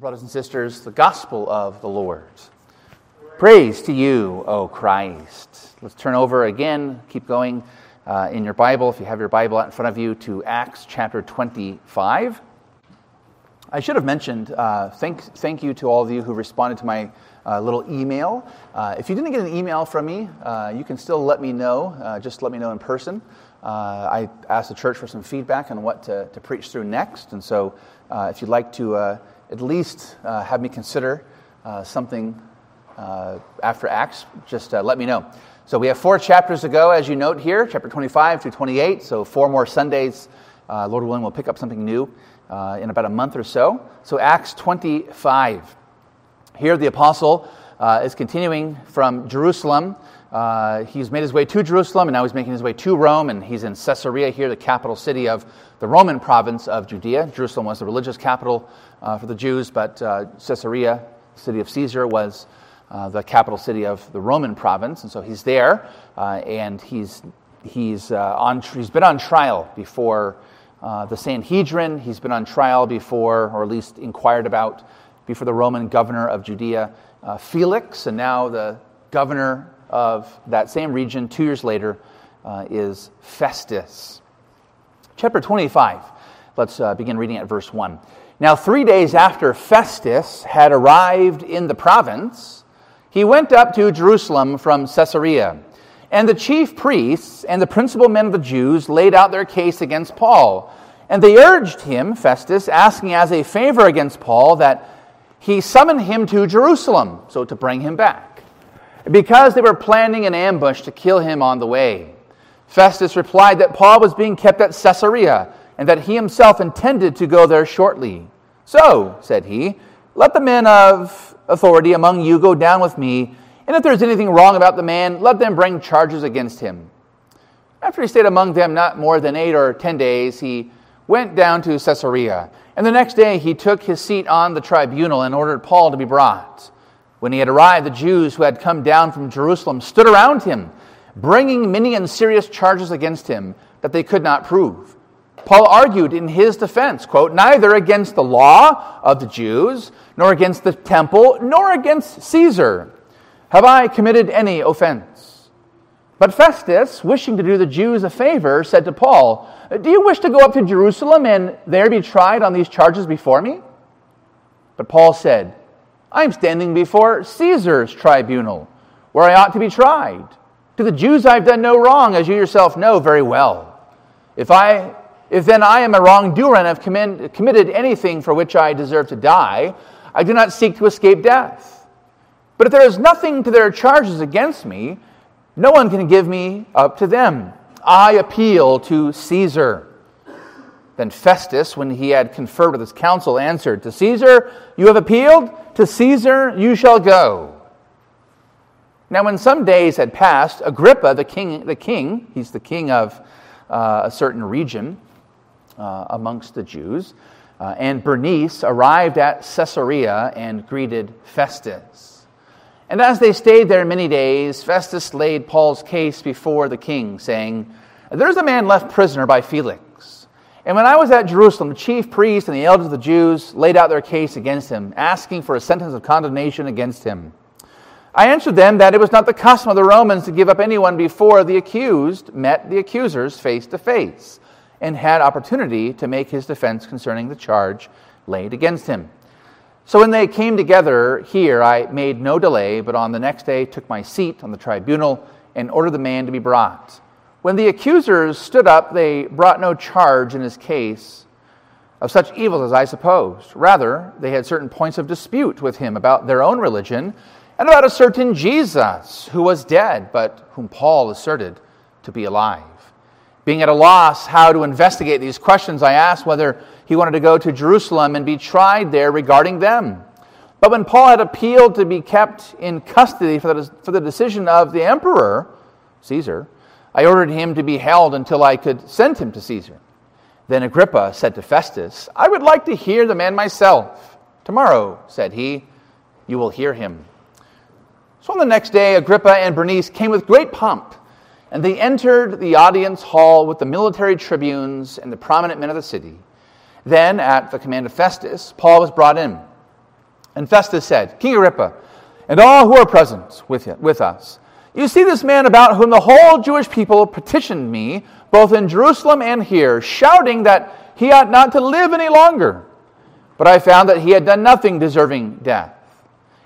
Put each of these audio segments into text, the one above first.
brothers and sisters, the gospel of the Lord. Praise to you, O Christ. Let's turn over again, keep going uh, in your Bible, if you have your Bible out in front of you, to Acts chapter 25. I should have mentioned, uh, thank, thank you to all of you who responded to my uh, little email. Uh, if you didn't get an email from me, uh, you can still let me know. Uh, just let me know in person. I asked the church for some feedback on what to, to preach through next, and so if you'd like to at least have me consider something after Acts, just let me know. So we have four chapters to go, as you note here, chapter 25 to 28. So four more Sundays. Uh, Lord willing, we'll pick up something new uh, in about a month or so. So Acts 25. Here, the apostle uh, is continuing from Jerusalem. Uh, he's made his way to Jerusalem, and now he's making his way to Rome, and he's in Caesarea here, the capital city of the Roman province of Judea. Jerusalem was the religious capital uh, for the Jews, but uh, Caesarea, city of Caesar, was uh, the capital city of the Roman province. And so he's there, uh, and he's, he's, uh, on, he's been on trial before the Sanhedrin. He's been on trial before, or at least inquired about, before the Roman governor of Judea, Felix. And now the governor of that same region, two years later, uh, is Festus. Chapter 25. Let's uh, begin reading at verse 1. Now, three days after Festus had arrived in the province, he went up to Jerusalem from Caesarea. And the chief priests and the principal men of the Jews laid out their case against Paul. And they urged him, Festus, asking as a favor against Paul that he summon him to Jerusalem, so to bring him back, because they were planning an ambush to kill him on the way. Festus replied that Paul was being kept at Caesarea and that he himself intended to go there shortly. So, said he, let the men of authority among you go down with me, and if there's anything wrong about the man, let them bring charges against him. After he stayed among them not more than eight or ten days, he went down to Caesarea. And the next day he took his seat on the tribunal and ordered Paul to be brought. When he had arrived, the Jews who had come down from Jerusalem stood around him, bringing many and serious charges against him that they could not prove. Paul argued in his defense, quote, neither against the law of the Jews, nor against the temple, nor against Caesar have I committed any offense. But Festus, wishing to do the Jews a favor, said to Paul, Do you wish to go up to Jerusalem and there be tried on these charges before me? But Paul said, I am standing before Caesar's tribunal, where I ought to be tried. To the Jews I've done no wrong, as you yourself know very well. If I if then I am a wrongdoer and have committed anything for which I deserve to die, I do not seek to escape death. But if there is nothing to their charges against me, no one can give me up to them. I appeal to Caesar. Then Festus, when he had conferred with his council, answered, To Caesar you have appealed, to Caesar you shall go. Now, when some days had passed, Agrippa, the king, the king he's the king of uh, a certain region, uh, amongst the Jews. Uh, and Bernice arrived at Caesarea and greeted Festus. And as they stayed there many days, Festus laid Paul's case before the king, saying, There's a man left prisoner by Felix. And when I was at Jerusalem, the chief priests and the elders of the Jews laid out their case against him, asking for a sentence of condemnation against him. I answered them that it was not the custom of the Romans to give up anyone before the accused met the accusers face to face and had opportunity to make his defense concerning the charge laid against him. So when they came together here, I made no delay, but on the next day took my seat on the tribunal and ordered the man to be brought. When the accusers stood up, they brought no charge in his case of such evils as I supposed. Rather, they had certain points of dispute with him about their own religion and about a certain Jesus who was dead, but whom Paul asserted to be alive. Being at a loss how to investigate these questions, I asked whether he wanted to go to Jerusalem and be tried there regarding them. But when Paul had appealed to be kept in custody for the, for the decision of the emperor, Caesar, I ordered him to be held until I could send him to Caesar. Then Agrippa said to Festus, I would like to hear the man myself. Tomorrow, said he, you will hear him. So on the next day, Agrippa and Bernice came with great pomp and they entered the audience hall with the military tribunes and the prominent men of the city. Then, at the command of Festus, Paul was brought in. And Festus said, King Agrippa, and all who are present with, with us, you see this man about whom the whole Jewish people petitioned me, both in Jerusalem and here, shouting that he ought not to live any longer. But I found that he had done nothing deserving death.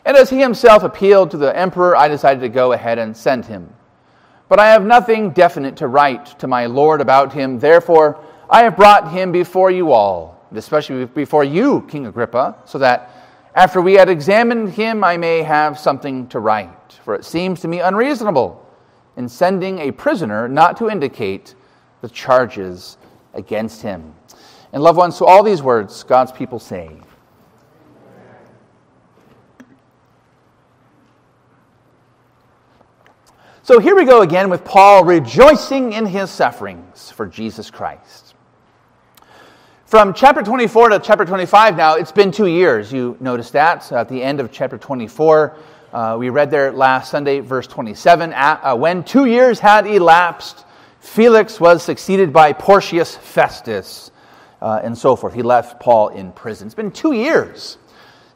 And as he himself appealed to the emperor, I decided to go ahead and send him. But I have nothing definite to write to my Lord about him. Therefore, I have brought him before you all, especially before you, King Agrippa, so that after we had examined him, I may have something to write. For it seems to me unreasonable in sending a prisoner not to indicate the charges against him. And, loved ones, so all these words God's people say. So here we go again with Paul rejoicing in his sufferings for Jesus Christ. From chapter 24 to chapter 25 now, it's been two years. You noticed that. So at the end of chapter 24, uh, we read there last Sunday, verse 27. Uh, when two years had elapsed, Felix was succeeded by Porcius Festus, uh, and so forth. He left Paul in prison. It's been two years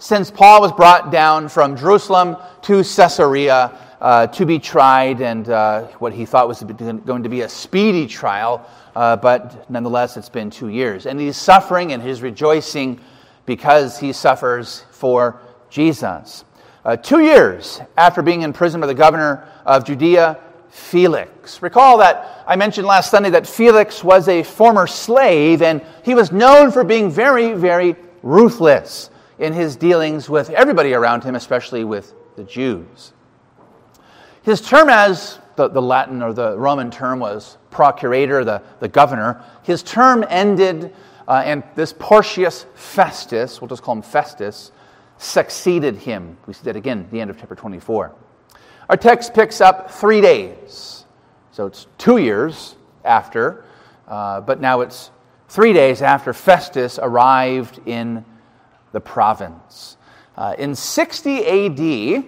since Paul was brought down from Jerusalem to Caesarea uh, to be tried and uh, what he thought was going to be a speedy trial, uh, but nonetheless, it's been two years. And he's suffering and he's rejoicing because he suffers for Jesus. Uh, two years after being in prison by the governor of Judea, Felix. Recall that I mentioned last Sunday that Felix was a former slave and he was known for being very, very ruthless in his dealings with everybody around him, especially with the Jews. His term as the, the Latin or the Roman term was procurator, the, the governor. His term ended, uh, and this Porcius Festus, we'll just call him Festus, succeeded him. We see that again at the end of chapter 24. Our text picks up three days. So it's two years after, uh, but now it's three days after Festus arrived in the province. Uh, in 60 AD,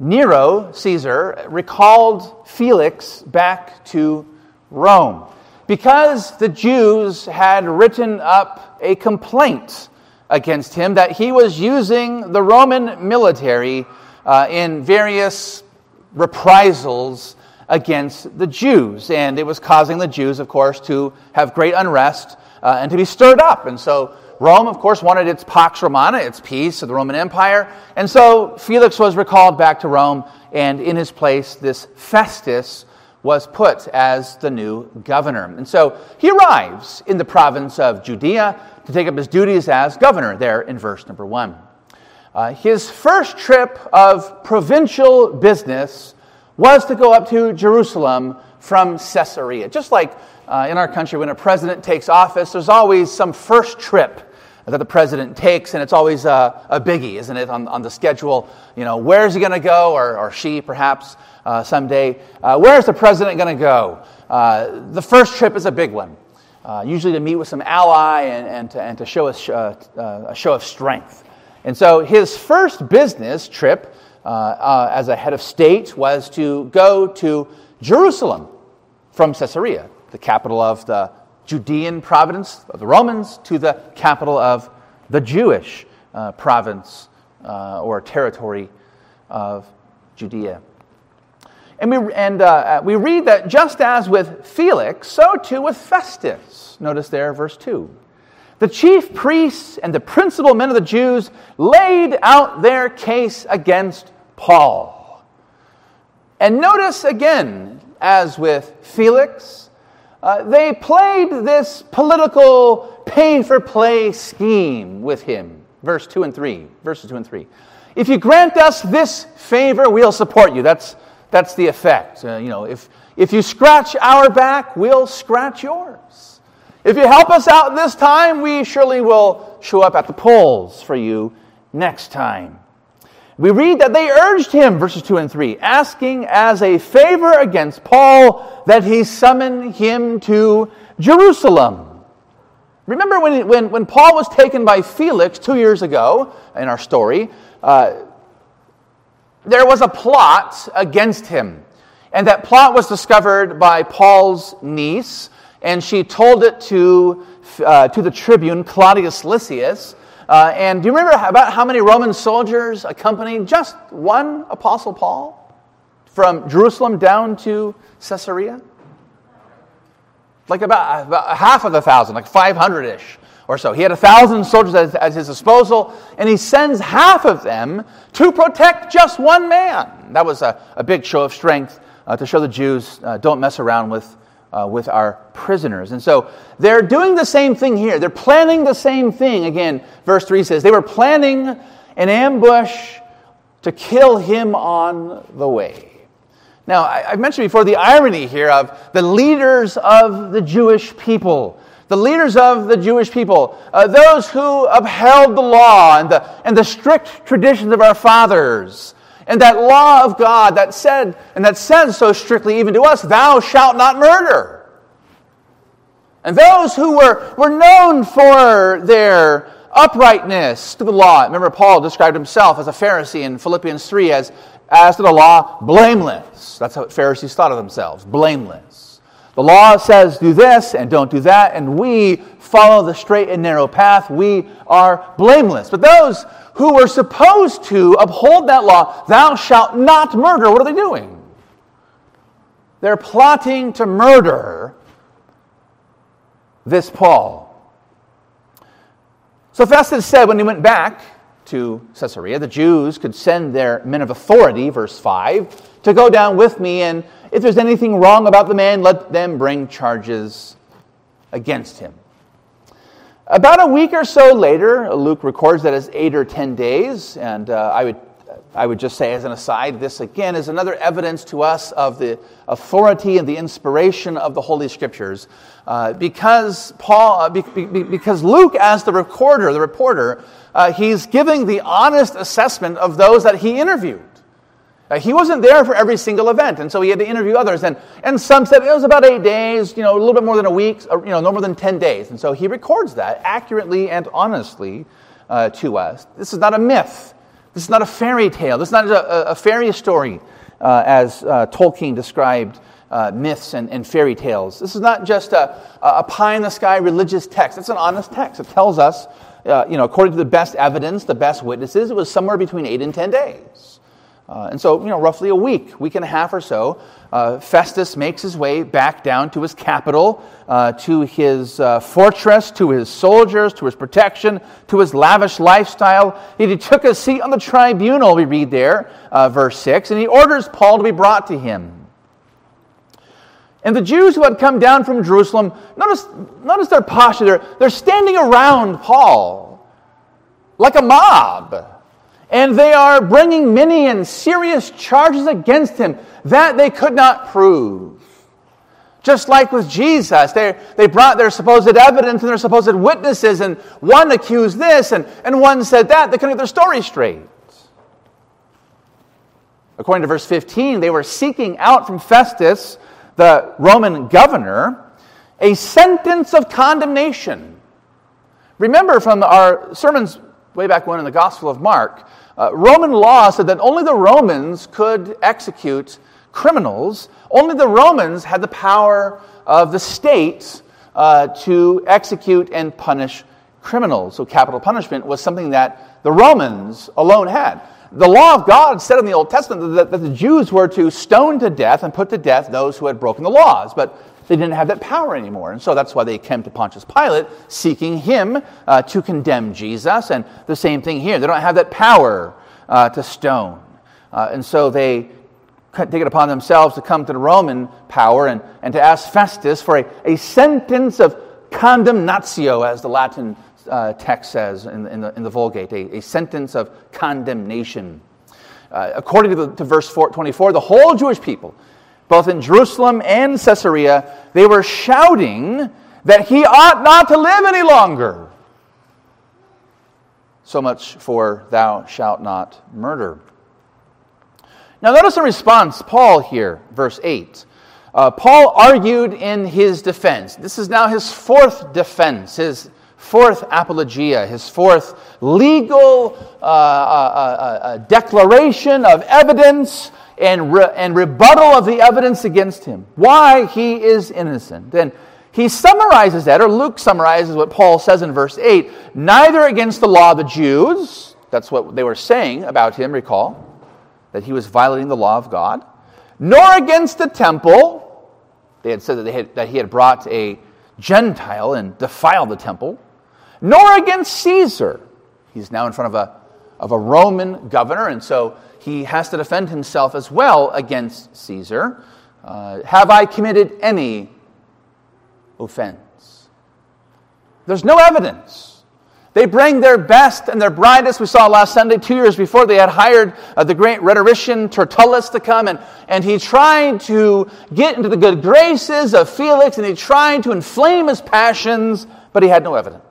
Nero, Caesar, recalled Felix back to Rome because the Jews had written up a complaint against him that he was using the Roman military uh, in various reprisals against the Jews. And it was causing the Jews, of course, to have great unrest uh, and to be stirred up. And so Rome, of course, wanted its Pax Romana, its peace of the Roman Empire. And so Felix was recalled back to Rome, and in his place, this Festus was put as the new governor. And so he arrives in the province of Judea to take up his duties as governor, there in verse number one. Uh, his first trip of provincial business was to go up to Jerusalem from Caesarea. Just like uh, in our country, when a president takes office, there's always some first trip that the president takes, and it's always a, a biggie, isn't it, on, on the schedule? You know, where's he going to go, or, or she perhaps uh, someday? Uh, where's the president going to go? Uh, the first trip is a big one, uh, usually to meet with some ally and, and, to, and to show a, uh, uh, a show of strength. And so his first business trip as a head of state was to go to Jerusalem from Caesarea, the capital of the Judean province of the Romans to the capital of the Jewish uh, province uh, or territory of Judea. And, we, and uh, we read that just as with Felix, so too with Festus. Notice there, verse 2. The chief priests and the principal men of the Jews laid out their case against Paul. And notice again, as with Felix, uh, they played this political pay for play scheme with him. Verse 2 and 3. Verses 2 and 3. If you grant us this favor, we'll support you. That's, that's the effect. Uh, you know, if, if you scratch our back, we'll scratch yours. If you help us out this time, we surely will show up at the polls for you next time. We read that they urged him, verses 2 and 3, asking as a favor against Paul that he summon him to Jerusalem. Remember when, when, when Paul was taken by Felix two years ago in our story, uh, there was a plot against him. And that plot was discovered by Paul's niece, and she told it to, uh, to the tribune, Claudius Lysias. Uh, and do you remember about how many Roman soldiers accompanied just one Apostle Paul from Jerusalem down to Caesarea? Like about, about half of the thousand, like 500 ish or so. He had a thousand soldiers at, at his disposal, and he sends half of them to protect just one man. That was a, a big show of strength uh, to show the Jews uh, don't mess around with, uh, with our prisoners. And so they're doing the same thing here. They're planning the same thing. Again, verse 3 says, They were planning an ambush to kill him on the way. Now, I, have mentioned before the irony here of the leaders of the Jewish people the leaders of the Jewish people, uh, those who upheld the law and the, and the strict traditions of our fathers, and that law of God that said, and that says so strictly even to us, thou shalt not murder. And those who were, were known for their uprightness to the law. Remember, Paul described himself as a Pharisee in Philippians 3 as, as to the law, blameless. That's how Pharisees thought of themselves, blameless. The law says do this and don't do that, and we follow the straight and narrow path. We are blameless. But those who were supposed to uphold that law, thou shalt not murder, what are they doing? They're plotting to murder this Paul. So Festus said when he went back to Caesarea, the Jews could send their men of authority, verse 5, to go down with me and if there's anything wrong about the man, let them bring charges against him. About a week or so later, Luke records that as eight or ten days, and uh, I, would, I would just say as an aside, this again is another evidence to us of the authority and the inspiration of the Holy Scriptures. Uh, because Paul, uh, be, be, because Luke, as the recorder, the reporter, uh, he's giving the honest assessment of those that he interviewed. Uh, he wasn't there for every single event, and so he had to interview others. And, and some said it was about eight days, you know, a little bit more than a week, or, you know, no more than 10 days. And so he records that accurately and honestly uh, to us. This is not a myth. This is not a fairy tale. This is not a, a fairy story, uh, as uh, Tolkien described uh, myths and, and, fairy tales. This is not just a, a pie in the sky religious text. It's an honest text. It tells us, uh, you know, according to the best evidence, the best witnesses, it was somewhere between eight and 10 days. Uh, and so, you know, roughly a week, week and a half or so, uh, Festus makes his way back down to his capital, uh, to his uh, fortress, to his soldiers, to his protection, to his lavish lifestyle. He took a seat on the tribunal, we read there, uh, verse 6, and he orders Paul to be brought to him. And the Jews who had come down from Jerusalem, notice, notice their posture. They're, they're standing around Paul like a mob and they are bringing many and serious charges against him that they could not prove. Just like with Jesus, they, they brought their supposed evidence and their supposed witnesses, and one accused this and, and one said that. They couldn't get their story straight. According to verse 15, they were seeking out from Festus, the Roman governor, a sentence of condemnation. Remember from our sermons way back when in the Gospel of Mark, uh, Roman law said that only the Romans could execute criminals. Only the Romans had the power of the state uh, to execute and punish criminals. So capital punishment was something that the Romans alone had. The law of God said in the Old Testament that, that the Jews were to stone to death and put to death those who had broken the laws. But they didn't have that power anymore. And so that's why they came to Pontius Pilate, seeking him uh, to condemn Jesus. And the same thing here. They don't have that power uh, to stone. Uh, and so they take it upon themselves to come to the Roman power and, and to ask Festus for a, a sentence of condemnatio, as the Latin uh, text says in, in, the, in the Vulgate, a, a sentence of condemnation. Uh, according to, the, to verse 4, 24, the whole Jewish people both in Jerusalem and Caesarea, they were shouting that he ought not to live any longer. So much for thou shalt not murder. Now, notice the response, Paul here, verse 8. Uh, Paul argued in his defense. This is now his fourth defense, his fourth apologia, his fourth legal uh, uh, uh, uh declaration of evidence and, re- and rebuttal of the evidence against him, why he is innocent. And he summarizes that, or Luke summarizes what Paul says in verse 8 neither against the law of the Jews, that's what they were saying about him, recall, that he was violating the law of God, nor against the temple. They had said that, had, that he had brought a Gentile and defiled the temple, nor against Caesar. He's now in front of a, of a Roman governor, and so he has to defend himself as well against Caesar. Uh, have I committed any offense? There's no evidence. They bring their best and their brightest. We saw last Sunday, two years before, they had hired uh, the great rhetorician Tertullus to come, and, and he tried to get into the good graces of Felix, and he tried to inflame his passions, but he had no evidence.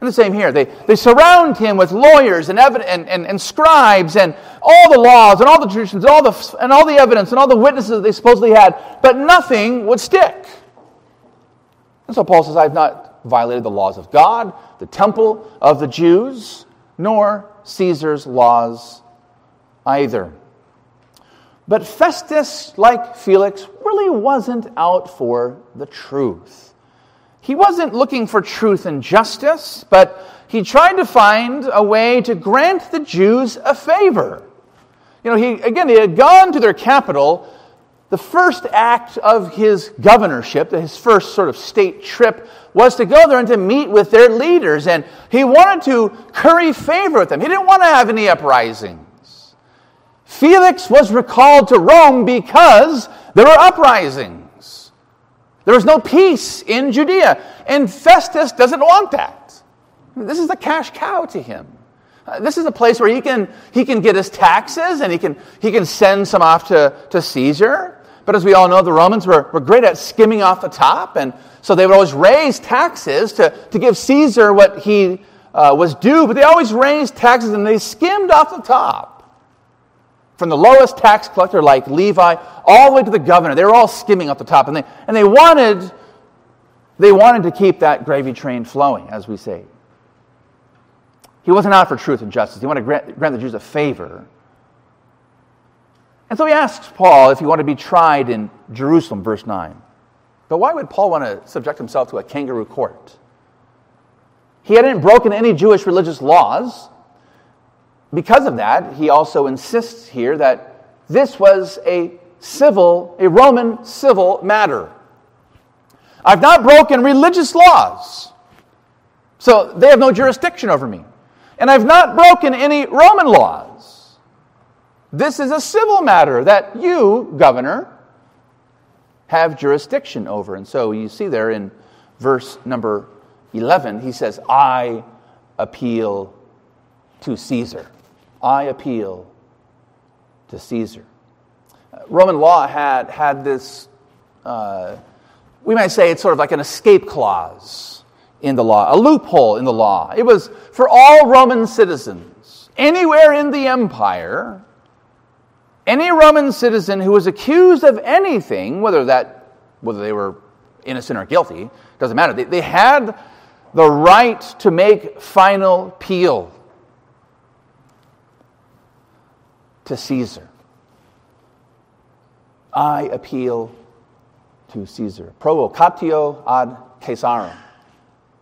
And the same here. They, they surround him with lawyers and, and, and, and scribes and all the laws and all the traditions and all the, and all the evidence and all the witnesses that they supposedly had, but nothing would stick. And so Paul says, I have not violated the laws of God, the temple of the Jews, nor Caesar's laws either. But Festus, like Felix, really wasn't out for the truth. He wasn't looking for truth and justice, but he tried to find a way to grant the Jews a favor. You know, he, again, he had gone to their capital. The first act of his governorship, his first sort of state trip, was to go there and to meet with their leaders. And he wanted to curry favor with them. He didn't want to have any uprisings. Felix was recalled to Rome because there were uprisings. There was no peace in Judea. And Festus doesn't want that. This is a cash cow to him. Uh, this is a place where he can, he can get his taxes and he can, he can send some off to, to Caesar. But as we all know, the Romans were, were great at skimming off the top. And so they would always raise taxes to, to give Caesar what he uh, was due. But they always raised taxes and they skimmed off the top from the lowest tax collector like Levi all the way to the governor. They were all skimming up the top. And they, and they, wanted, they wanted to keep that gravy train flowing, as we say. He wasn't out for truth and justice. He wanted to grant, grant the Jews a favor. And so he asks Paul if he wanted to be tried in Jerusalem, verse 9. But why would Paul want to subject himself to a kangaroo court? He hadn't broken any Jewish religious laws. Because of that, he also insists here that this was a civil, a Roman civil matter. I've not broken religious laws, so they have no jurisdiction over me. And I've not broken any Roman laws. This is a civil matter that you, governor, have jurisdiction over. And so you see there in verse number 11, he says, I appeal to Caesar. I appeal to Caesar. Roman law had, had this, uh, we might say it's sort of like an escape clause in the law, a loophole in the law. It was for all Roman citizens, anywhere in the empire, any Roman citizen who was accused of anything, whether that, whether they were innocent or guilty, doesn't matter. They, they had the right to make final appeal to Caesar. I appeal to Caesar. Provocatio ad Caesarem.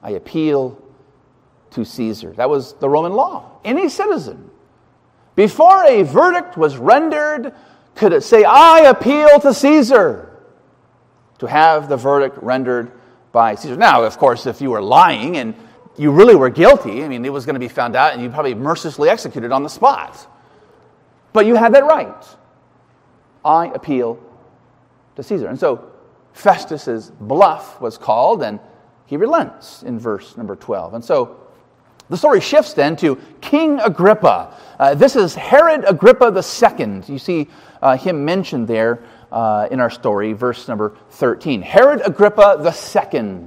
I appeal to Caesar. That was the Roman law. Any citizen, before a verdict was rendered, could say, I appeal to Caesar, to have the verdict rendered by Caesar. Now, of course, if you were lying and you really were guilty, I mean, it was going to be found out and you'd probably mercilessly executed on the spot. But you have that right. I appeal to Caesar. And so Festus's bluff was called, and he relents in verse number 12. And so the story shifts then to King Agrippa. Uh, this is Herod Agrippa II. You see uh, him mentioned there uh, in our story, verse number 13. Herod Agrippa II.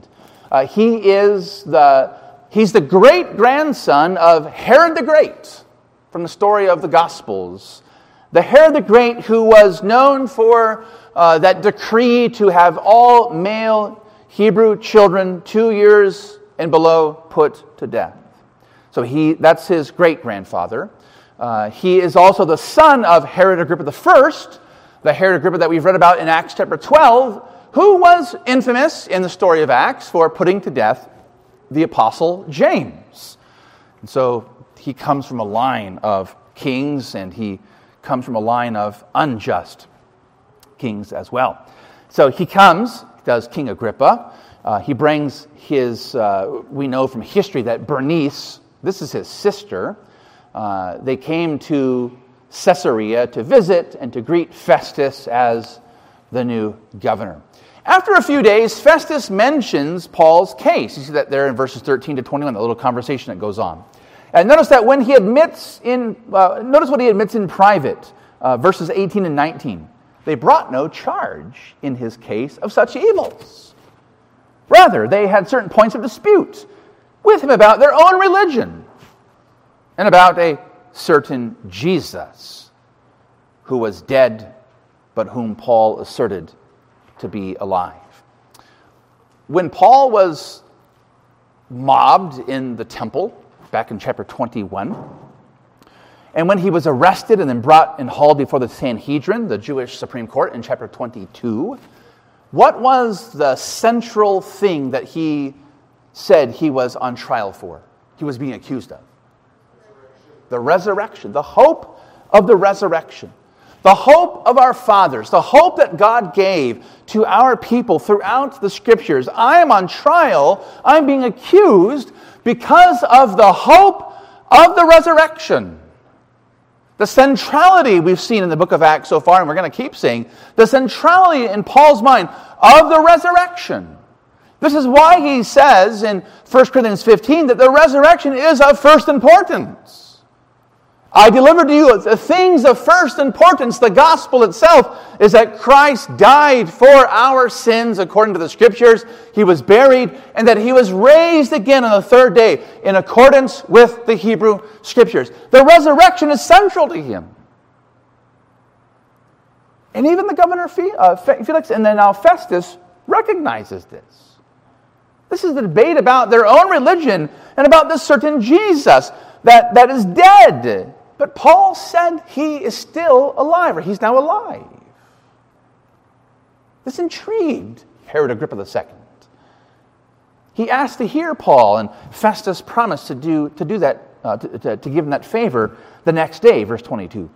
Uh, he is the, he's the great grandson of Herod the Great from the story of the Gospels. The Herod the Great, who was known for uh, that decree to have all male Hebrew children two years and below put to death. So he, that's his great grandfather. Uh, he is also the son of Herod Agrippa I, the Herod Agrippa that we've read about in Acts chapter 12, who was infamous in the story of Acts for putting to death the apostle James. And so he comes from a line of kings and he comes from a line of unjust kings as well. So he comes, does King Agrippa. Uh, he brings his, uh, we know from history that Bernice, this is his sister, uh, they came to Caesarea to visit and to greet Festus as the new governor. After a few days, Festus mentions Paul's case. You see that there in verses 13 to 21, the little conversation that goes on. And notice that when he admits in, uh, notice what he admits in private, uh, verses 18 and 19. They brought no charge in his case of such evils. Rather, they had certain points of dispute with him about their own religion and about a certain Jesus who was dead, but whom Paul asserted to be alive. When Paul was mobbed in the temple, back in chapter 21, and when he was arrested and then brought and hauled before the Sanhedrin, the Jewish Supreme Court, in chapter 22, what was the central thing that he said he was on trial for? He was being accused of? The resurrection, the hope of the resurrection. The hope of our fathers, the hope that God gave to our people throughout the scriptures. I am on trial, I'm being accused because of the hope of the resurrection. The centrality we've seen in the book of Acts so far, and we're going to keep seeing, the centrality in Paul's mind of the resurrection. This is why he says in 1 Corinthians 15 that the resurrection is of first importance. I delivered to you the things of first importance. The gospel itself is that Christ died for our sins according to the scriptures. He was buried and that he was raised again on the third day in accordance with the Hebrew scriptures. The resurrection is central to him. And even the governor uh, Felix and then now Festus recognizes this. This is the debate about their own religion and about this certain Jesus that, that is dead. But Paul said he is still alive, or he's now alive. This intrigued Herod Agrippa II. He asked to hear Paul, and Festus promised to do, to do that, uh, to, to, to give him that favor the next day, verse 22.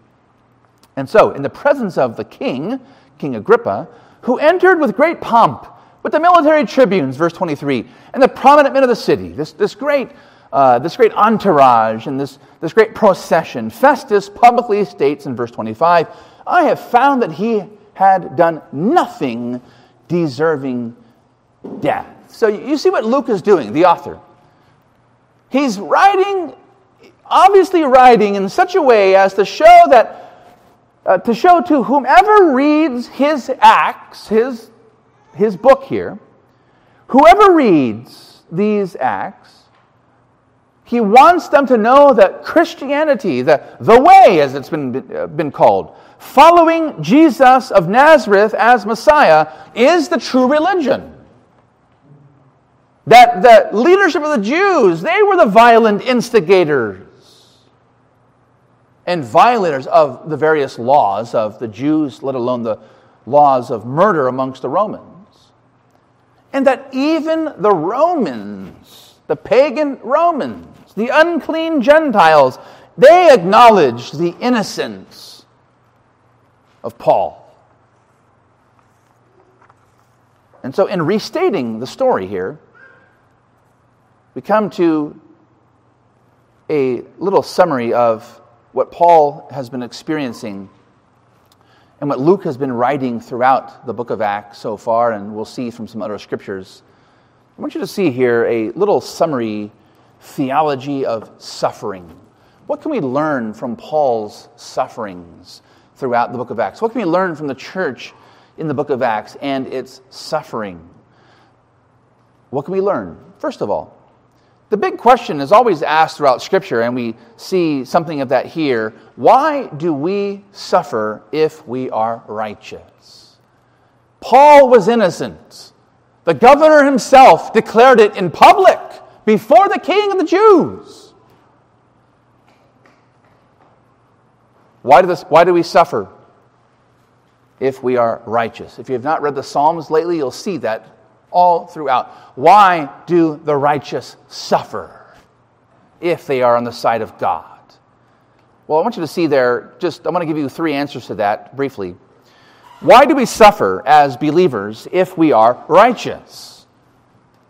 And so, in the presence of the king, King Agrippa, who entered with great pomp, with the military tribunes, verse 23, and the prominent men of the city, this, this great uh, this great entourage and this, this great procession, Festus publicly states in verse 25, I have found that he had done nothing deserving death. So you see what Luke is doing, the author. He's writing, obviously writing in such a way as to show that, uh, to show to whomever reads his acts, his, his book here, whoever reads these acts, he wants them to know that Christianity, the, the way as it's been, uh, been called, following Jesus of Nazareth as Messiah, is the true religion. That the leadership of the Jews, they were the violent instigators and violators of the various laws of the Jews, let alone the laws of murder amongst the Romans. And that even the Romans, the pagan Romans, the unclean Gentiles, they acknowledge the innocence of Paul. And so, in restating the story here, we come to a little summary of what Paul has been experiencing and what Luke has been writing throughout the book of Acts so far, and we'll see from some other scriptures. I want you to see here a little summary theology of suffering. What can we learn from Paul's sufferings throughout the book of Acts? What can we learn from the church in the book of Acts and its suffering? What can we learn? First of all, the big question is always asked throughout Scripture, and we see something of that here. Why do we suffer if we are righteous? Paul was innocent. The governor himself declared it in public before the king of the Jews. Why do, this, why do we suffer? if we are righteous. If you have not read the Psalms lately, you'll see that all throughout. Why do the righteous suffer if they are on the side of God? Well, I want you to see there, just, I want to give you three answers to that briefly. Why do we suffer as believers if we are righteous?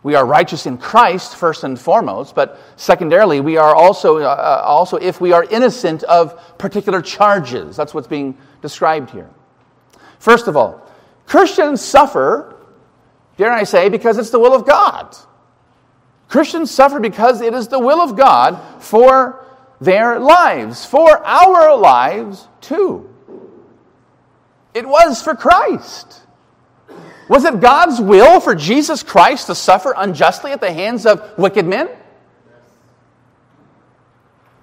We are righteous in Christ, first and foremost, but secondarily, we are also, uh, uh also if we are innocent of particular charges. That's what's being described here. First of all, Christians suffer, dare I say, because it's the will of God. Christians suffer because it is the will of God for their lives, for our lives too. It was for Christ. Was it God's will for Jesus Christ to suffer unjustly at the hands of wicked men?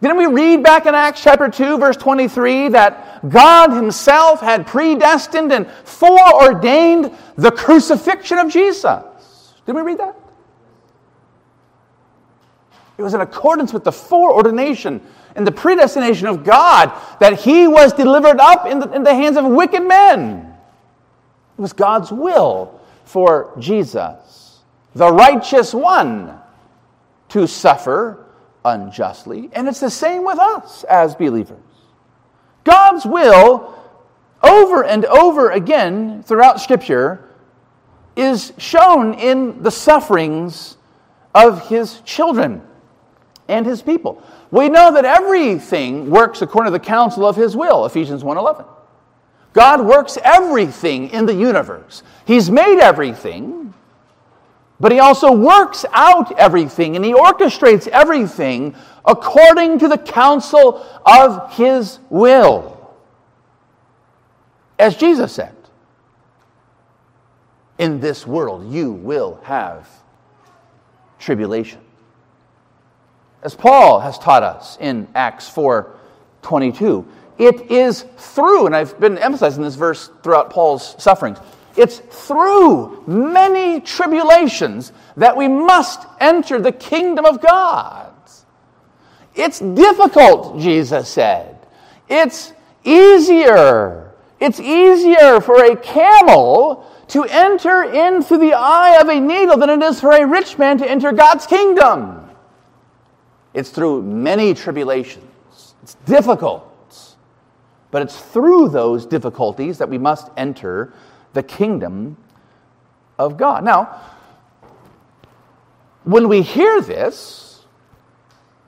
Didn't we read back in Acts chapter 2, verse 23, that God Himself had predestined and foreordained the crucifixion of Jesus? Did we read that? It was in accordance with the foreordination and the predestination of God that He was delivered up in the, in the hands of wicked men. Was God's will for Jesus, the righteous one, to suffer unjustly. And it's the same with us as believers. God's will, over and over again throughout Scripture, is shown in the sufferings of His children and His people. We know that everything works according to the counsel of His will, Ephesians 1.11. God works everything in the universe. He's made everything, but he also works out everything and he orchestrates everything according to the counsel of his will. As Jesus said, in this world you will have tribulation. As Paul has taught us in Acts 4 22, it is through, and I've been emphasizing this verse throughout Paul's sufferings it's through many tribulations that we must enter the kingdom of God. It's difficult, Jesus said. It's easier. It's easier for a camel to enter in through the eye of a needle than it is for a rich man to enter God's kingdom. It's through many tribulations. It's difficult. But it's through those difficulties that we must enter the kingdom of God. Now, when we hear this,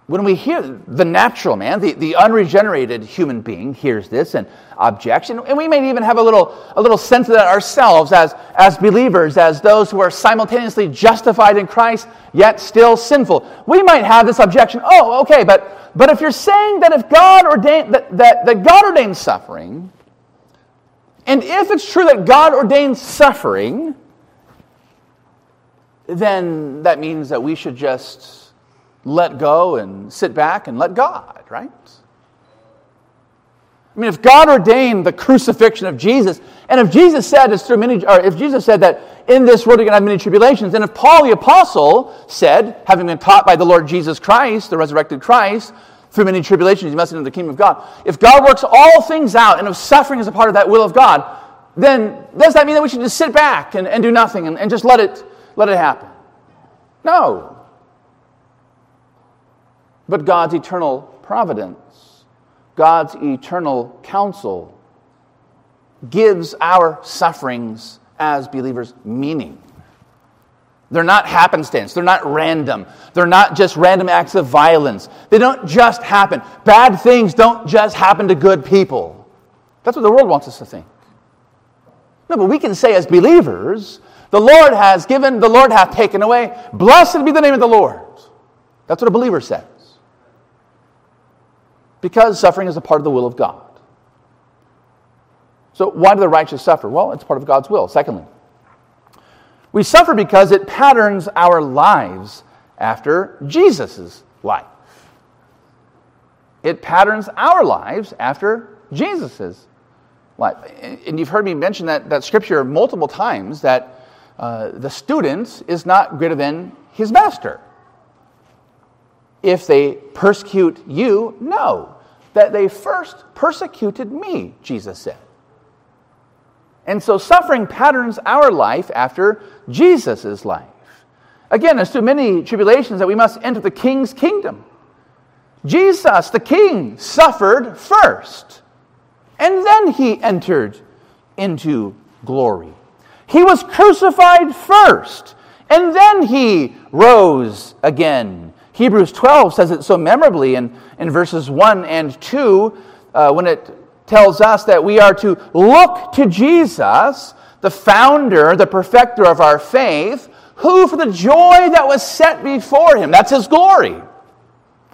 when we hear the natural man, the, the unregenerated human being hears this and objects, and, and we may even have a little, a little sense of that ourselves as, as believers, as those who are simultaneously justified in Christ, yet still sinful. We might have this objection, oh, okay, but, but if you're saying that if God ordained, that, that, that God ordains suffering, and if it's true that God ordains suffering, then that means that we should just let go and sit back and let God, right? I mean, if God ordained the crucifixion of Jesus, and if Jesus said it's through many, or if Jesus said that in this world you're going to have many tribulations, and if Paul the apostle said, having been taught by the Lord Jesus Christ, the resurrected Christ, through many tribulations, you must enter the kingdom of God. If God works all things out and if suffering is a part of that will of God, then does that mean that we should just sit back and, and do nothing and, and just let it, let it happen? No. But God's eternal providence, God's eternal counsel, gives our sufferings as believers meaning. They're not happenstance. They're not random. They're not just random acts of violence. They don't just happen. Bad things don't just happen to good people. That's what the world wants us to think. No, but we can say as believers, the Lord has given, the Lord hath taken away. Blessed be the name of the Lord. That's what a believer says. Because suffering is a part of the will of God. So, why do the righteous suffer? Well, it's part of God's will. Secondly, we suffer because it patterns our lives after Jesus' life. It patterns our lives after Jesus' life. And you've heard me mention that, that scripture multiple times that uh, the student is not greater than his master. If they persecute you, no. That they first persecuted me, Jesus said. And so suffering patterns our life after Jesus' life. Again, as to many tribulations that we must enter the king's kingdom. Jesus, the king, suffered first, and then he entered into glory. He was crucified first, and then he rose again. Hebrews 12 says it so memorably in, in verses 1 and 2 uh, when it tells us that we are to look to Jesus, the founder, the perfecter of our faith, who for the joy that was set before him, that's his glory,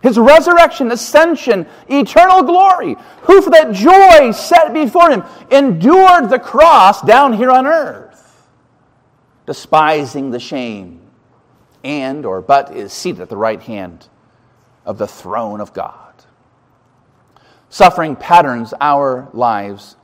his resurrection, ascension, eternal glory, who for that joy set before him endured the cross down here on earth, despising the shame, and or but is seated at the right hand of the throne of God. Suffering patterns our lives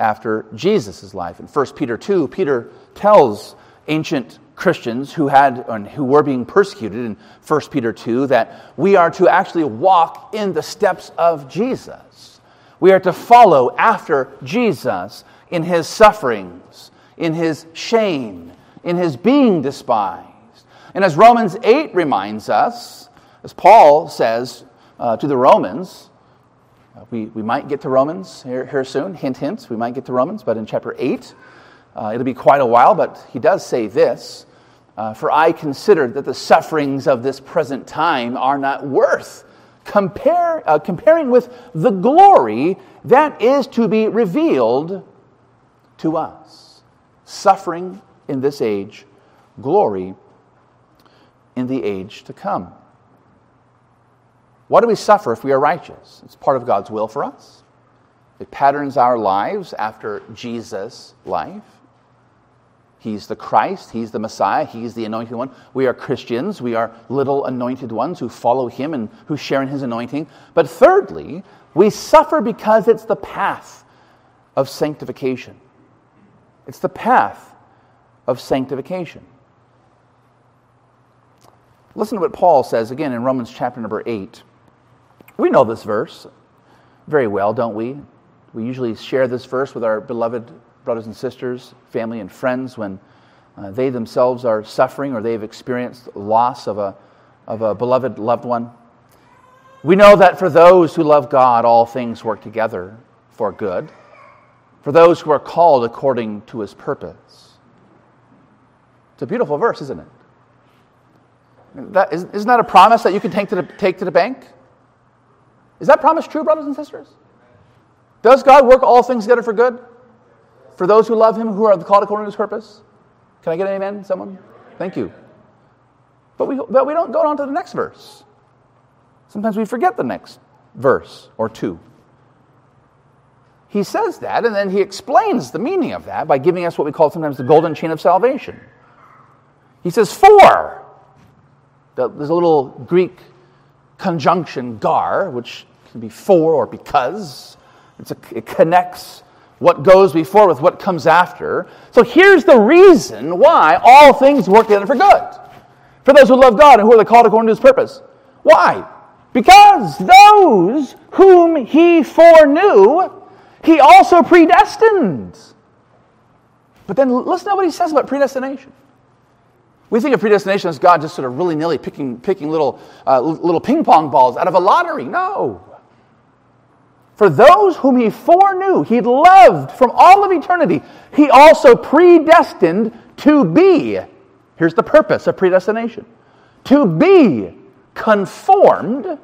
after Jesus' life. In 1 Peter 2, Peter tells ancient Christians who had and who were being persecuted in 1 Peter 2 that we are to actually walk in the steps of Jesus. We are to follow after Jesus in his sufferings, in his shame, in his being despised. And as Romans 8 reminds us, as Paul says uh, to the Romans, uh, we, we might get to Romans here, here soon. Hint, hint, we might get to Romans, but in chapter 8, uh, it'll be quite a while, but he does say this uh, For I consider that the sufferings of this present time are not worth compare, uh, comparing with the glory that is to be revealed to us. Suffering in this age, glory in the age to come. What do we suffer if we are righteous? It's part of God's will for us. It patterns our lives after Jesus' life. He's the Christ, He's the Messiah, He's the anointed one. We are Christians, we are little anointed ones who follow Him and who share in His anointing. But thirdly, we suffer because it's the path of sanctification. It's the path of sanctification. Listen to what Paul says again in Romans chapter number 8. We know this verse very well, don't we? We usually share this verse with our beloved brothers and sisters, family, and friends when uh, they themselves are suffering or they've experienced loss of a, of a beloved loved one. We know that for those who love God, all things work together for good, for those who are called according to his purpose. It's a beautiful verse, isn't it? That, isn't that a promise that you can take to the, take to the bank? Is that promise true, brothers and sisters? Does God work all things together for good? For those who love Him, who are called according to His purpose? Can I get an amen, someone? Thank you. But we, but we don't go on to the next verse. Sometimes we forget the next verse or two. He says that, and then he explains the meaning of that by giving us what we call sometimes the golden chain of salvation. He says, For. There's a little Greek conjunction, gar, which can be for or because. A, it connects what goes before with what comes after. So here's the reason why all things work together for good. For those who love God and who are called according to his purpose. Why? Because those whom he foreknew, he also predestined. But then listen to what he says about predestination. We think of predestination as God just sort of willy nilly picking, picking little, uh, little ping pong balls out of a lottery. No. For those whom he foreknew, he loved from all of eternity, he also predestined to be. Here's the purpose of predestination to be conformed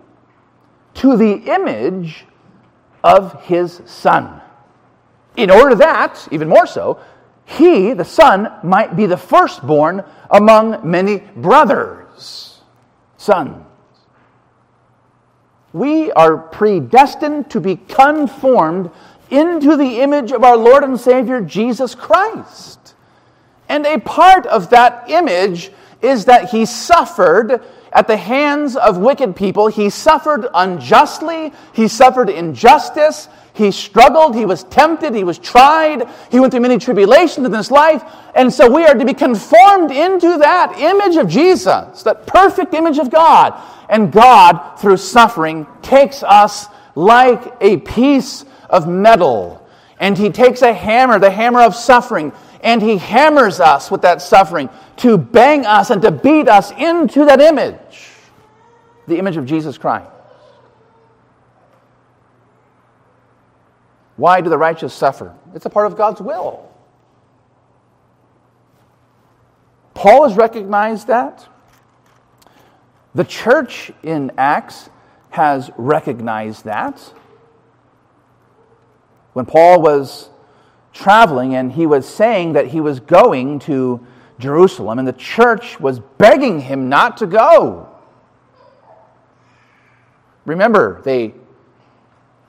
to the image of his Son. In order that, even more so, he, the Son, might be the firstborn among many brothers, sons. We are predestined to be conformed into the image of our Lord and Savior Jesus Christ. And a part of that image is that he suffered at the hands of wicked people. He suffered unjustly, he suffered injustice, he struggled, he was tempted, he was tried, he went through many tribulations in this life. And so we are to be conformed into that image of Jesus, that perfect image of God. And God, through suffering, takes us like a piece of metal And he takes a hammer, the hammer of suffering, and he hammers us with that suffering to bang us and to beat us into that image, the image of Jesus Christ. Why do the righteous suffer? It's a part of God's will. Paul has recognized that. The church in Acts has recognized that. When Paul was traveling and he was saying that he was going to Jerusalem, and the church was begging him not to go. Remember, they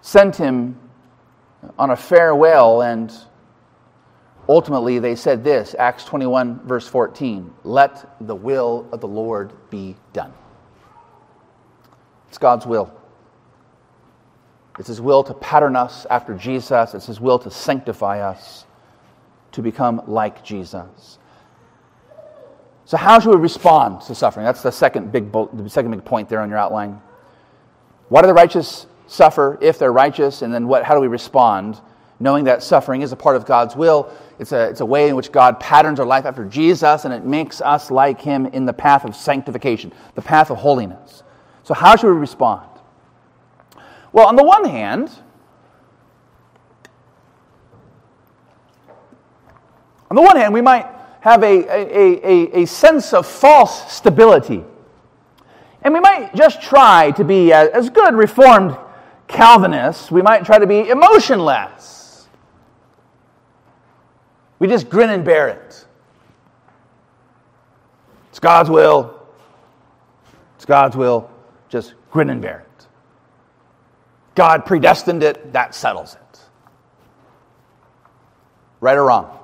sent him on a farewell, and ultimately they said this Acts 21, verse 14 Let the will of the Lord be done. It's God's will. It's His will to pattern us after Jesus, it's His will to sanctify us to become like Jesus. So, how should we respond to suffering? That's the second big, the second big point there on your outline. Why do the righteous suffer if they're righteous, and then what, how do we respond? Knowing that suffering is a part of God's will. It's a, it's a way in which God patterns our life after Jesus, and it makes us like Him in the path of sanctification, the path of holiness. So, how should we respond? Well, on the one hand, on the one hand, we might have a, a, a, a sense of false stability. And we might just try to be as good Reformed Calvinists, we might try to be emotionless. We just grin and bear it. It's God's will. It's God's will. Just grin and bear it. God predestined it, that settles it. Right or wrong?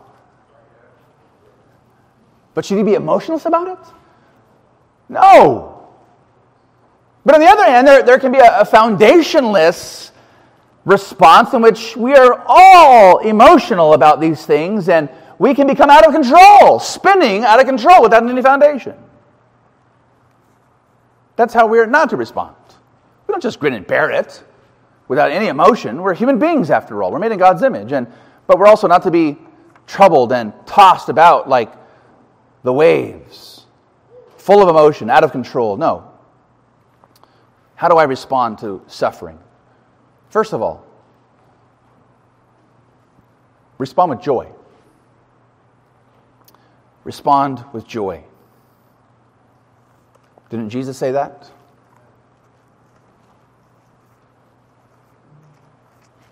But should he be emotionless about it? No. But on the other hand, there, there can be a, a foundationless response in which we are all emotional about these things and we can become out of control, spinning out of control without any foundation. That's how we're not to respond. We don't just grin and bear it without any emotion. We're human beings, after all. We're made in God's image. And, but we're also not to be troubled and tossed about like the waves, full of emotion, out of control. No. How do I respond to suffering? First of all, respond with joy. Respond with joy. Didn't Jesus say that?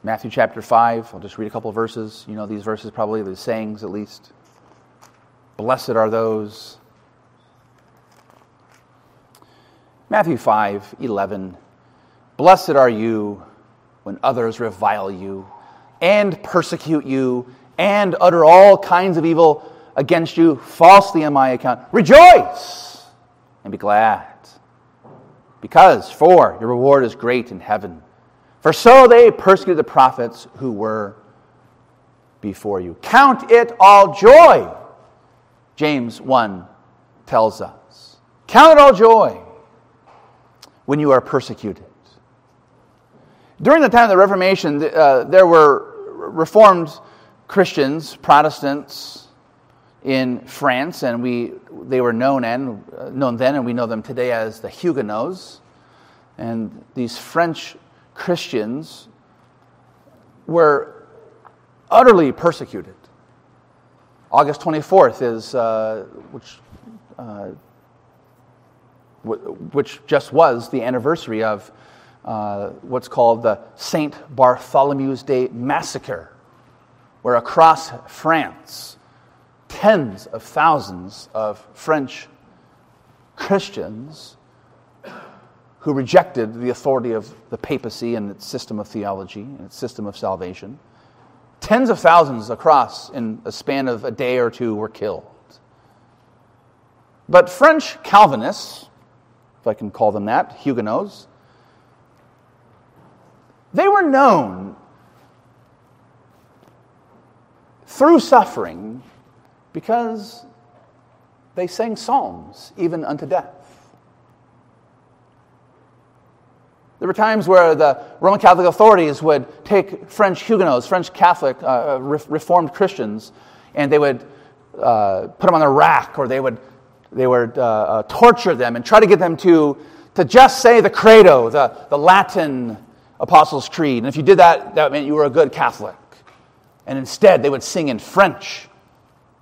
Matthew chapter 5, I'll just read a couple verses. You know these verses probably, the sayings at least. Blessed are those Matthew 5 11. Blessed are you when others revile you and persecute you and utter all kinds of evil against you falsely on my account. Rejoice and be glad, because for your reward is great in heaven. For so they persecuted the prophets who were before you. Count it all joy, James 1 tells us. Count it all joy when you are persecuted. During the time of the Reformation, uh, there were Reformed Christians, Protestants in France, and we, they were known, and, known then, and we know them today as the Huguenots. And these French Christians were utterly persecuted. August 24th is, uh, which uh, which just was the anniversary of uh, what's called the St. Bartholomew's Day Massacre, where across France, tens of thousands of French Christians who rejected the authority of the papacy and its system of theology and its system of salvation, tens of thousands across in a span of a day or two were killed. But French Calvinists, if I can call them that, Huguenots, they were known through suffering because they sang psalms even unto death. There were times where the Roman Catholic authorities would take French Huguenots, French Catholic, uh, uh Reformed Christians, and they would uh, put them on the rack or they would, they would uh, uh, torture them and try to get them to, to just say the credo, the, the Latin Apostles' Creed. And if you did that, that meant you were a good Catholic. And instead, they would sing in French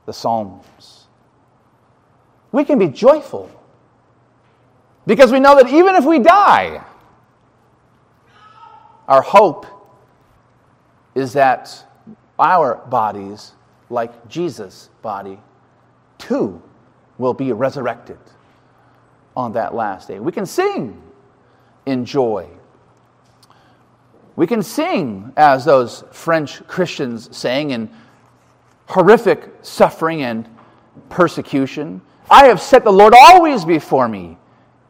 the Psalms. We can be joyful because we know that even if we die, our hope is that our bodies, like Jesus' body, too will be resurrected on that last day. We can sing in joy. We can sing as those French Christians sang in horrific suffering and persecution. I have set the Lord always before me.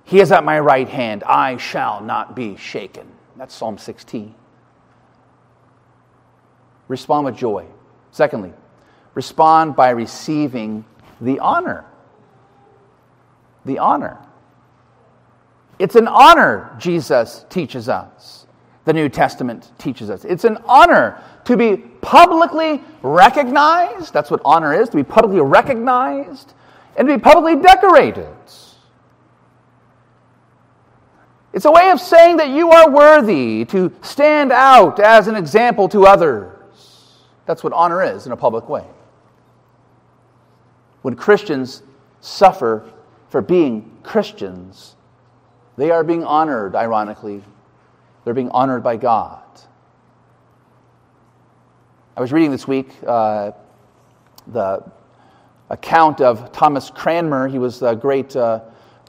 He is at my right hand. I shall not be shaken. That's Psalm 16. Respond with joy. Secondly, respond by receiving the honor. The honor. It's an honor, Jesus teaches us. The New Testament teaches us. It's an honor to be publicly recognized. That's what honor is to be publicly recognized and to be publicly decorated. It's a way of saying that you are worthy to stand out as an example to others. That's what honor is in a public way. When Christians suffer for being Christians, they are being honored, ironically. They're being honored by God. I was reading this week uh, the account of Thomas Cranmer. He was a great. Uh,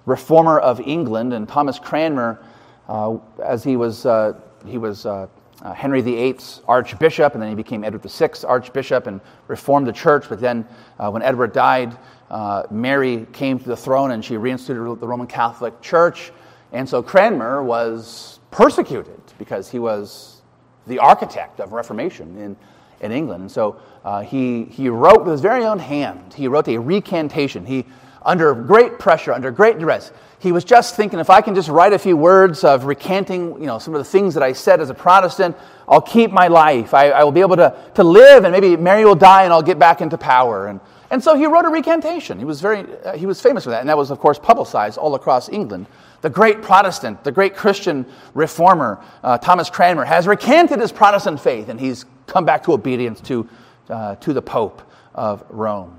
reformer of England. And Thomas Cranmer, uh, as he was, uh, he was uh, uh Henry VIII's archbishop, and then he became Edward VI's archbishop and reformed the church. But then, uh, when Edward died, uh, Mary came to the throne and she reinstituted the Roman Catholic Church. And so Cranmer was persecuted because he was the architect of Reformation in, in England. And so he, he wrote with his very own hand, he wrote a recantation. He under great pressure, under great duress. He was just thinking, if I can just write a few words of recanting, you know, some of the things that I said as a Protestant, I'll keep my life. I, I will be able to, to live, and maybe Mary will die, and I'll get back into power. And, and so he wrote a recantation. He was, very, uh, he was famous for that, and that was, of course, publicized all across England. The great Protestant, the great Christian reformer, uh, Thomas Cranmer, has recanted his Protestant faith, and he's come back to obedience to, uh, to the Pope of Rome.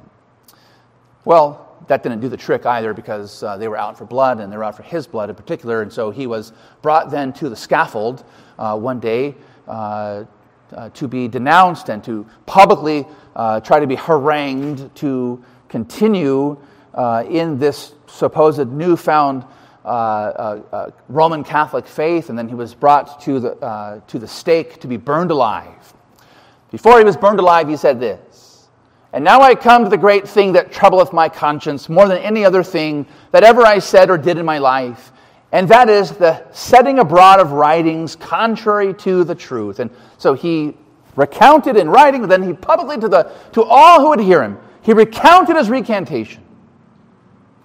Well, that didn't do the trick either because uh, they were out for blood and they were out for his blood in particular. And so he was brought then to the scaffold uh, one day uh, uh to be denounced and to publicly uh, try to be harangued to continue in this supposed newfound Roman Catholic faith. And then he was brought to the, to the stake to be burned alive. Before he was burned alive, he said this. And now I come to the great thing that troubleth my conscience more than any other thing that ever I said or did in my life. And that is the setting abroad of writings contrary to the truth. And so he recounted in writing, then he publicly to, the, to all who would hear him, he recounted his recantation,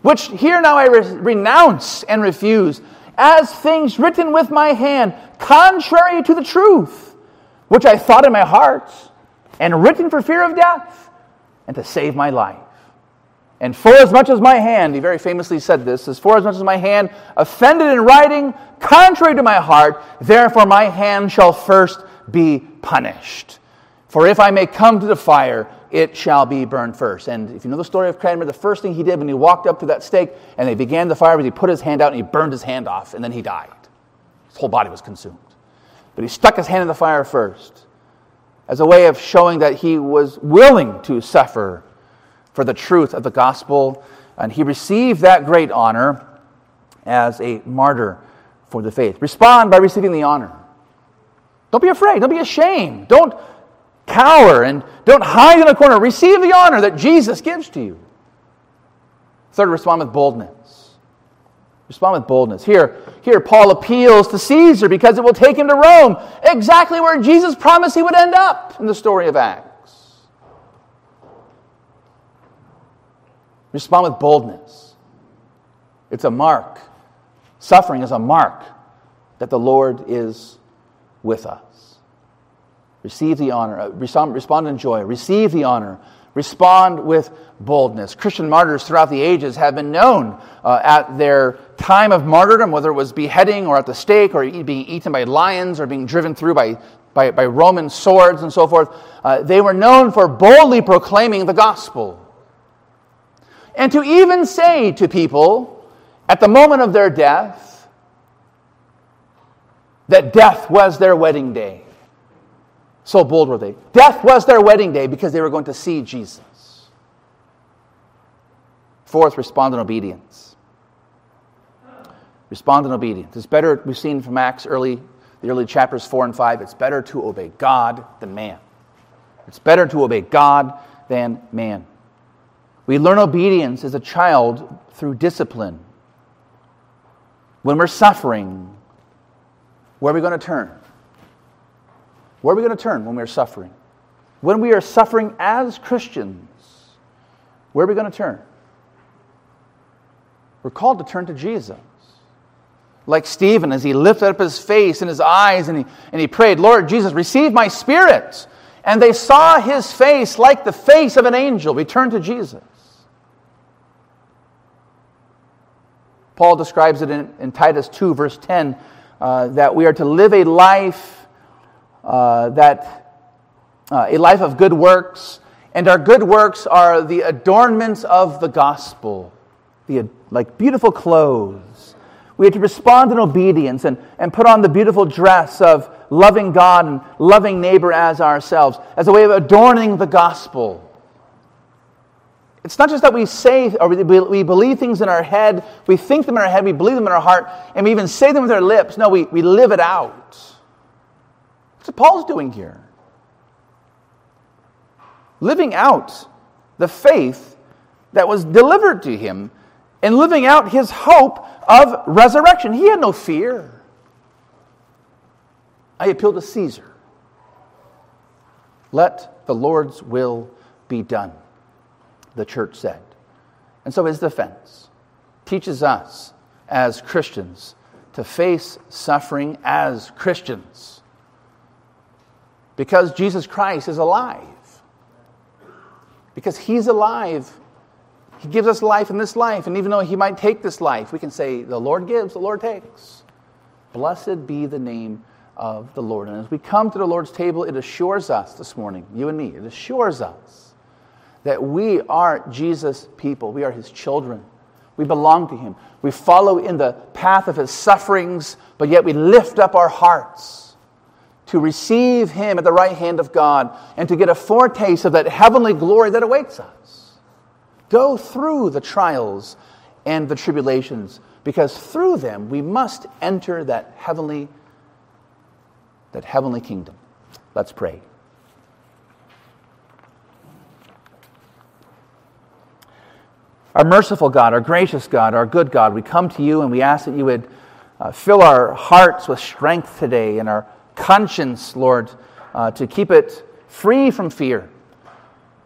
which here now I re- renounce and refuse as things written with my hand, contrary to the truth, which I thought in my heart, and written for fear of death and to save my life. And for as much as my hand, he very famously said this, as for as much as my hand offended in writing, contrary to my heart, therefore my hand shall first be punished. For if I may come to the fire, it shall be burned first. And if you know the story of Cranmer, the first thing he did when he walked up to that stake and they began the fire was he put his hand out and he burned his hand off, and then he died. His whole body was consumed. But he stuck his hand in the fire first as a way of showing that he was willing to suffer for the truth of the gospel. And he received that great honor as a martyr for the faith. Respond by receiving the honor. Don't be afraid. Don't be ashamed. Don't cower and don't hide in a corner. Receive the honor that Jesus gives to you. Third, respond with boldness. Respond with boldness. Here, here, Paul appeals to Caesar because it will take him to Rome, exactly where Jesus promised he would end up in the story of Acts. Respond with boldness. It's a mark. Suffering is a mark that the Lord is with us. Receive the honor, respond in joy, receive the honor, respond with boldness. Christian martyrs throughout the ages have been known uh, at their time of martyrdom, whether it was beheading or at the stake or being eaten by lions or being driven through by, by, by Roman swords and so forth. Uh, they were known for boldly proclaiming the gospel. And to even say to people at the moment of their death that death was their wedding day. So bold were they. Death was their wedding day because they were going to see Jesus. Fourth, respond in obedience. Respond in obedience. It's better, we've seen from Acts early, the early chapters 4 and 5, it's better to obey God than man. It's better to obey God than man. We learn obedience as a child through discipline. When we're suffering, where are we going to turn? Where are we going to turn when we're suffering? When we are suffering as Christians, where are we going to turn? We're called to turn to Jesus. Like Stephen, as he lifted up his face and his eyes and he, and he prayed, Lord Jesus, receive my spirit. And they saw his face like the face of an angel. We turn to Jesus. Paul describes it in, in Titus 2, verse 10, uh, that we are to live a life uh, that uh, a life of good works, and our good works are the adornments of the gospel, the, like beautiful clothes. We have to respond in obedience and, and put on the beautiful dress of loving God and loving neighbor as ourselves, as a way of adorning the gospel. It's not just that we say or we, we believe things in our head, we think them in our head, we believe them in our heart, and we even say them with our lips. No, we, we live it out. What Paul's doing here. Living out the faith that was delivered to him and living out his hope of resurrection. He had no fear. I appeal to Caesar. Let the Lord's will be done, the church said. And so his defense teaches us as Christians to face suffering as Christians because Jesus Christ is alive. Because He's alive, He gives us life in this life. And even though He might take this life, we can say, The Lord gives, the Lord takes. Blessed be the name of the Lord. And as we come to the Lord's table, it assures us this morning, you and me, it assures us that we are Jesus' people. We are His children. We belong to Him. We follow in the path of His sufferings, but yet we lift up our hearts to receive Him at the right hand of God and to get a foretaste of that heavenly glory that awaits us. Go through the trials and the tribulations because through them we must enter that heavenly that heavenly kingdom. Let's pray. Our merciful God, our gracious God, our good God, we come to you and we ask that you would uh, fill our hearts with strength today and our conscience, Lord, uh, to keep it free from fear.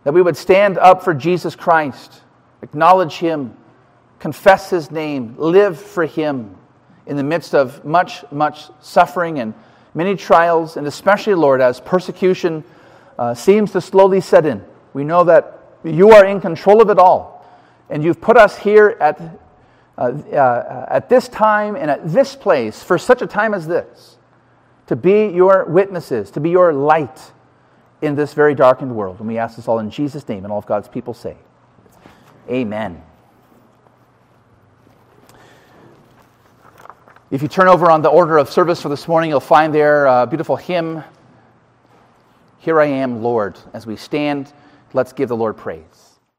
That we would stand up for Jesus Christ, acknowledge Him, confess His name, live for Him in the midst of much, much suffering and many trials, and especially, Lord, as persecution uh, seems to slowly set in. We know that you are in control of it all, and you've put us here at, uh, uh, at this time and at this place for such a time as this to be your witnesses, to be your light in this very darkened world. And we ask this all in Jesus' name, and all of God's people say, Amen. If you turn over on the order of service for this morning, you'll find there a beautiful hymn, Here I Am, Lord. As we stand, let's give the Lord praise.